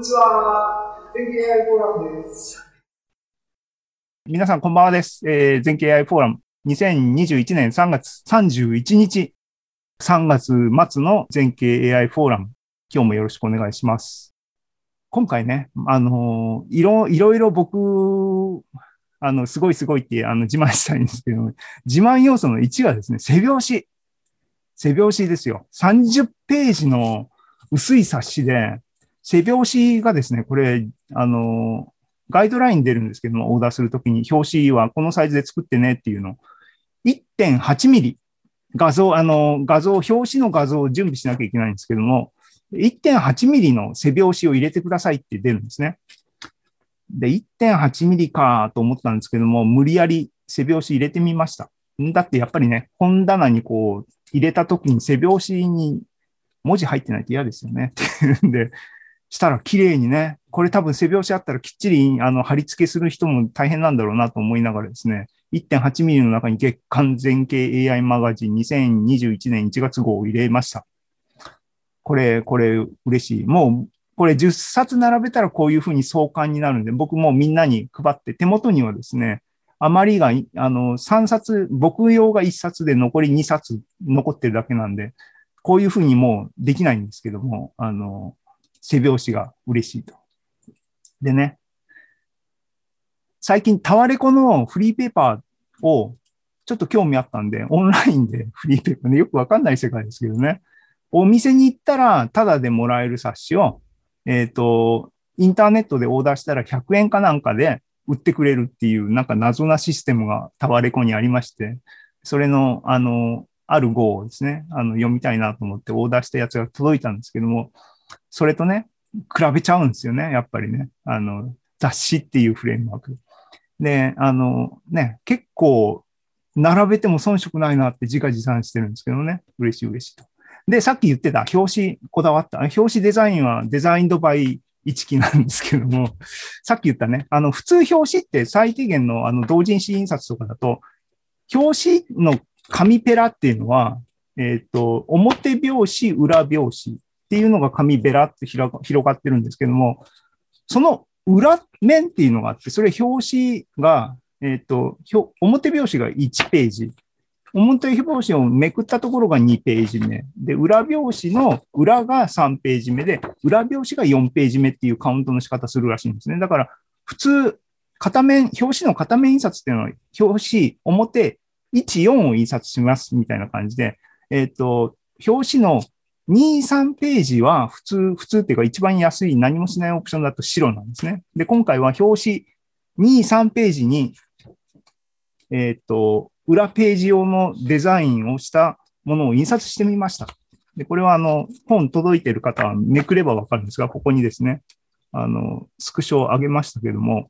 んにちは。全経 AI フォーラムです。皆さん、こんばんはです。えー、全経 AI フォーラム。2021年3月31日、3月末の全経 AI フォーラム。今日もよろしくお願いします。今回ね、あのいろ、いろいろ僕、あの、すごいすごいって、あの、自慢したいんですけど、自慢要素の1がですね、背表紙。背表紙ですよ。30ページの薄い冊子で、背表紙がですね、これ、あの、ガイドライン出るんですけども、オーダーするときに、表紙はこのサイズで作ってねっていうの、1.8ミリ画像、あの、画像、表紙の画像を準備しなきゃいけないんですけども、1.8ミリの背表紙を入れてくださいって出るんですね。で、1.8ミリかと思ったんですけども、無理やり背表紙入れてみました。だってやっぱりね、本棚にこう入れた時に背表紙に文字入ってないと嫌ですよね。っていうんで、したら綺麗にね、これ多分背表紙あったらきっちりあの貼り付けする人も大変なんだろうなと思いながらですね、1.8ミリの中に月間全景 AI マガジン2021年1月号を入れました。これ、これ嬉しい。もう、これ10冊並べたらこういうふうに相関になるんで、僕もみんなに配って、手元にはですね、あまりが、あの、3冊、僕用が1冊で残り2冊残ってるだけなんで、こういうふうにもうできないんですけども、あの、背拍子が嬉しいと。でね、最近タワレコのフリーペーパーをちょっと興味あったんで、オンラインでフリーペーパーね、よくわかんない世界ですけどね、お店に行ったらタダでもらえる冊子を、えっ、ー、と、インターネットでオーダーしたら100円かなんかで売ってくれるっていう、なんか謎なシステムがタワレコにありまして、それの、あの、ある号をですね、あの、読みたいなと思ってオーダーしたやつが届いたんですけども、それとね、比べちゃうんですよね、やっぱりね。あの、雑誌っていうフレームワーク。で、あの、ね、結構、並べても遜色ないなって自画自賛してるんですけどね。嬉しい嬉しいと。で、さっき言ってた表紙こだわった。表紙デザインはデザインドバイ一期なんですけども、さっき言ったね、あの、普通表紙って最低限のあの同人誌印刷とかだと、表紙の紙ペラっていうのは、えっ、ー、と、表表紙、裏表紙っていうのが紙ベラって広がってるんですけども、その裏面っていうのがあって、それ表紙が、えっ、ー、と、表表紙が1ページ、表表紙をめくったところが2ページ目。で、裏表紙の裏が3ページ目で、裏表紙が4ページ目っていうカウントの仕方するらしいんですね。だから、普通、片面、表紙の片面印刷っていうのは、表紙、表、1、4を印刷しますみたいな感じで、えっ、ー、と、表紙の2、3ページは普通、普通っていうか一番安い何もしないオプションだと白なんですね。で、今回は表紙2、3ページに、えっ、と、裏ページ用のデザインをしたものを印刷してみました。で、これはあの、本届いてる方はめくればわかるんですが、ここにですね、あの、スクショを上げましたけども、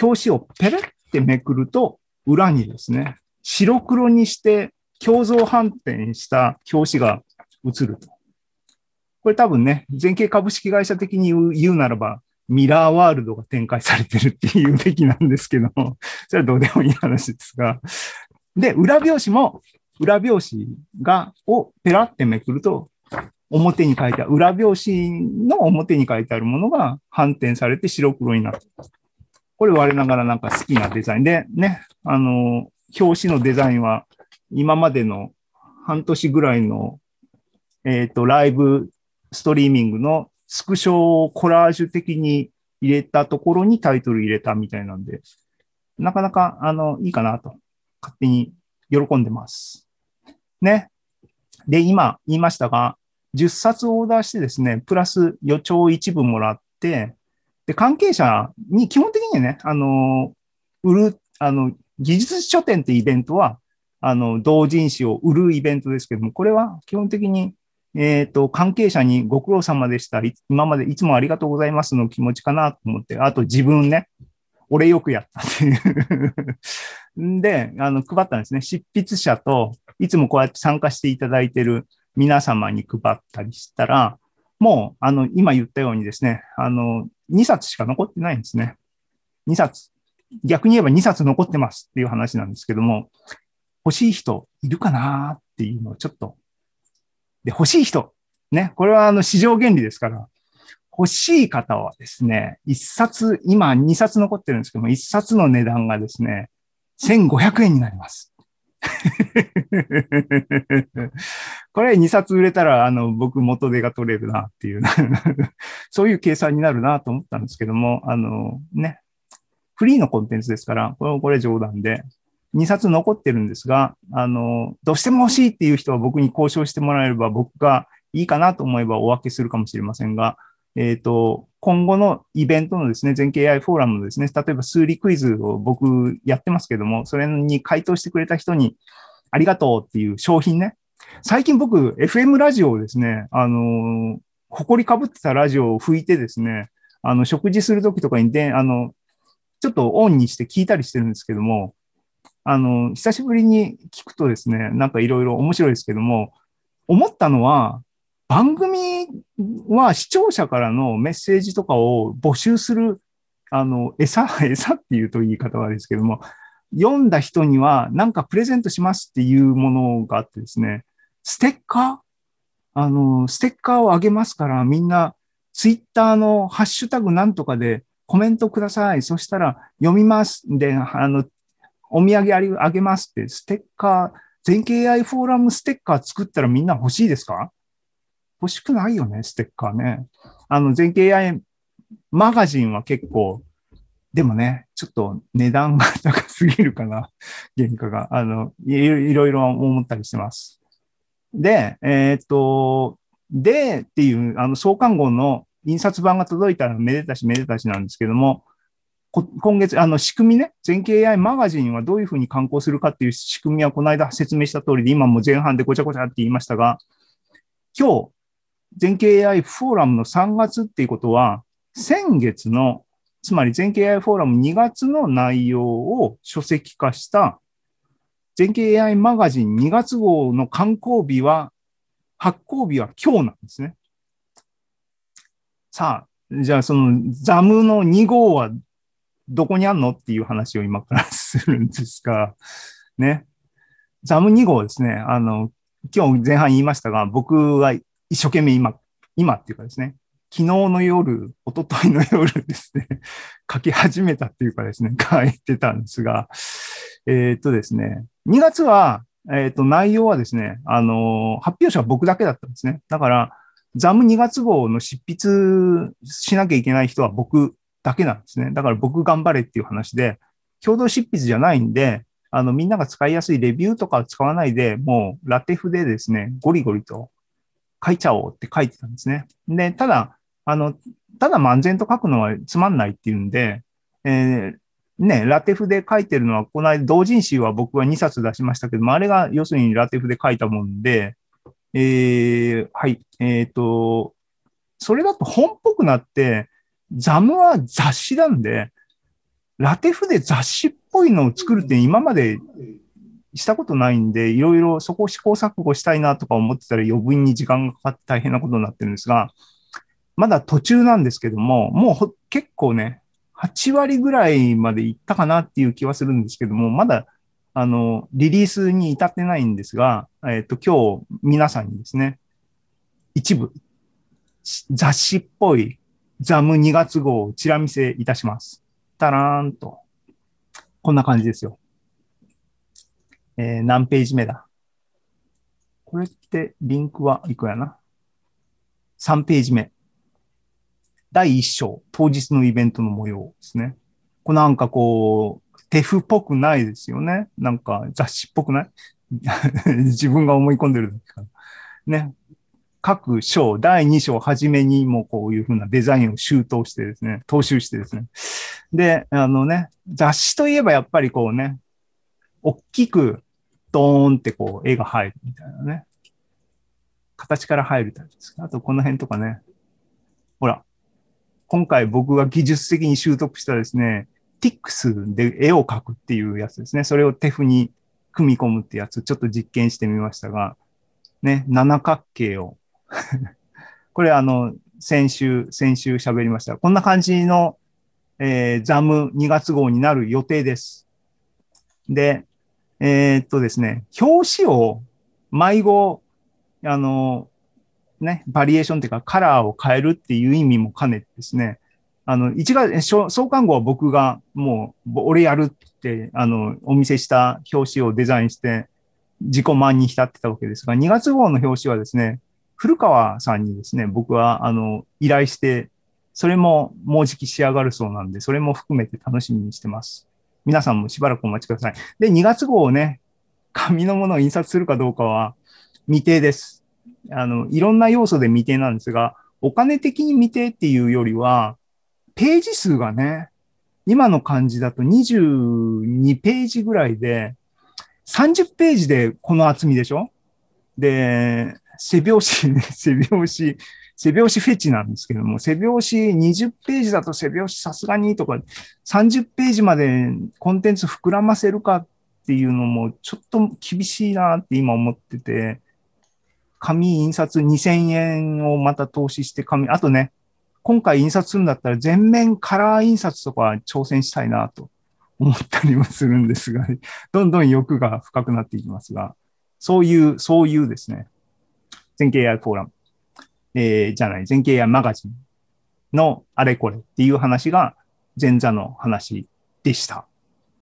表紙をペレってめくると、裏にですね、白黒にして共造反転した表紙が映ると。これ多分ね、全景株式会社的に言うならば、ミラーワールドが展開されてるっていうべきなんですけど、それはどうでもいい話ですが、で、裏表紙も、裏表紙が、をペラってめくると、表に書いてある、裏表紙の表に書いてあるものが反転されて白黒になる。これ我ながらなんか好きなデザインで、ね、あの、表紙のデザインは今までの半年ぐらいの、えっ、ー、と、ライブストリーミングのスクショをコラージュ的に入れたところにタイトル入れたみたいなんで、なかなか、あの、いいかなと勝手に喜んでます。ね。で、今言いましたが、10冊オーダーしてですね、プラス予兆一部もらって、で、関係者に基本的にね、あの、売る、あの、技術書店ってイベントは、あの、同人誌を売るイベントですけども、これは基本的に、えっ、ー、と、関係者にご苦労様でした。今までいつもありがとうございますの気持ちかなと思って、あと自分ね、俺よくやったっていうで、あの、配ったんですね。執筆者と、いつもこうやって参加していただいている皆様に配ったりしたら、もう、あの、今言ったようにですね、あの、2冊しか残ってないんですね。2冊。逆に言えば2冊残ってますっていう話なんですけども、欲しい人いるかなっていうのをちょっと。で、欲しい人。ね。これはあの市場原理ですから、欲しい方はですね、一冊、今2冊残ってるんですけども、一冊の値段がですね、1500円になります。これ2冊売れたら、あの、僕元手が取れるなっていう、そういう計算になるなと思ったんですけども、あの、ね、フリーのコンテンツですから、これこれ冗談で、2冊残ってるんですが、あの、どうしても欲しいっていう人は僕に交渉してもらえれば、僕がいいかなと思えばお分けするかもしれませんが、えっ、と、今後のイベントのですね、全経 AI フォーラムのですね、例えば数理クイズを僕やってますけども、それに回答してくれた人にありがとうっていう商品ね。最近僕、FM ラジオをですね、あの、埃かぶってたラジオを拭いてですね、あの、食事するときとかにで、あの、ちょっとオンにして聞いたりしてるんですけども、あの、久しぶりに聞くとですね、なんかいろいろ面白いですけども、思ったのは、番組は視聴者からのメッセージとかを募集する、あの、餌、餌っていうと言い方はですけども、読んだ人にはなんかプレゼントしますっていうものがあってですね、ステッカー？あの、ステッカーをあげますから、みんなツイッターのハッシュタグなんとかでコメントください。そしたら読みます。で、あの、お土産ありあげますって、ステッカー、全経 AI フォーラムステッカー作ったらみんな欲しいですか？欲しくないよね、ステッカーね。あの、全経 AI マガジンは結構、でもね、ちょっと値段が高すぎるかな、原価が。あの、いろいろ思ったりしてます。で、えーっと、で、っていう、あの、創刊号の印刷版が届いたらめでたしめでたしなんですけども、今月、あの、仕組みね、全経 AI マガジンはどういうふうに刊行するかっていう仕組みはこの間説明した通りで、今も前半でごちゃごちゃって言いましたが、今日、全経 AI フォーラムの3月っていうことは、先月の、つまり全経 AI フォーラム2月の内容を書籍化した、全経 AI マガジン2月号の刊行日は、発行日は今日なんですね。さあ、じゃあそのザムの2号はどこにあんの？っていう話を今からするんですが、ね。ザム2号ですね。あの、今日前半言いましたが、僕は一生懸命今、今っていうかですね、昨日の夜、一昨日の夜ですね、書き始めたっていうかですね、書いてたんですが、えーっとですね、2月は、えーっと、内容はですね、あの、発表者は僕だけだったんですね。だから、ザム2月号の執筆しなきゃいけない人は僕だけなんですね。だから僕頑張れっていう話で、共同執筆じゃないんで、あの、みんなが使いやすいレビューとかを使わないで、もうラテフでですね、ゴリゴリと書いちゃおうって書いてたんですね。で、ただ、あの、ただ漫然と書くのはつまんないっていうんで、えーね、ラテフで書いてるのは、この間、同人誌は僕は2冊出しましたけども、あれが要するにラテフで書いたもんで、えー、はい、えっ、と、それだと本っぽくなって、ザムは雑誌なんで、ラテフで雑誌っぽいのを作るって今までしたことないんで、いろいろそこを試行錯誤したいなとか思ってたら余分に時間がかかって大変なことになってるんですが、まだ途中なんですけども、もう結構ね、8割ぐらいまでいったかなっていう気はするんですけども、まだ、あの、リリースに至ってないんですが、えっ、と、今日皆さんにですね、一部、雑誌っぽいザム2月号をチラ見せいたします。たらーんと。こんな感じですよ。えー何ページ目だ？これってリンクはいくやな ?3 ページ目。第1章、当日のイベントの模様ですね。こなんかこう、手譜っぽくないですよね。なんか雑誌っぽくない？自分が思い込んでるだけかな。ね。各章、第2章はじめにもこういうふうなデザインを周到してですね、踏襲してですね。で、あのね、雑誌といえばやっぱりこうね、大きくドーンってこう絵が入るみたいなね。形から入るタイプです。あとこの辺とかね。ほら。今回僕が技術的に習得したですね、TIX で絵を描くっていうやつですね。それを手譜に組み込むってやつ、ちょっと実験してみましたが、ね、七角形を。これあの、先週、先週喋りました。こんな感じの、えーザム2月号になる予定です。で、えーっとですね、表紙を迷子、あの、ね、バリエーションっていうかカラーを変えるっていう意味も兼ねてですね、あの、一月、創刊号は僕がもう、俺やるって、あの、お見せした表紙をデザインして、自己満に浸ってたわけですが、2月号の表紙はですね、古川さんにですね、僕は、あの、依頼して、それももうじき仕上がるそうなんで、それも含めて楽しみにしてます。皆さんもしばらくお待ちください。で、2月号をね、紙のものを印刷するかどうかは未定です。あの、いろんな要素で未定なんですが、お金的に未定っていうよりは、ページ数がね、今の感じだと22ページぐらいで、30ページでこの厚みでしょ？で、背表紙ね、背表紙、背表紙フェチなんですけども、背表紙20ページだと背表紙さすがにとか、30ページまでコンテンツ膨らませるかっていうのもちょっと厳しいなって今思ってて、紙印刷2000円をまた投資して紙、あとね、今回印刷するんだったら全面カラー印刷とか挑戦したいなと思ったりもするんですが、どんどん欲が深くなっていきますが、そういう、そういうですね、全経 AI フォーラム、えー、じゃない、全経やマガジンのあれこれっていう話が前座の話でした。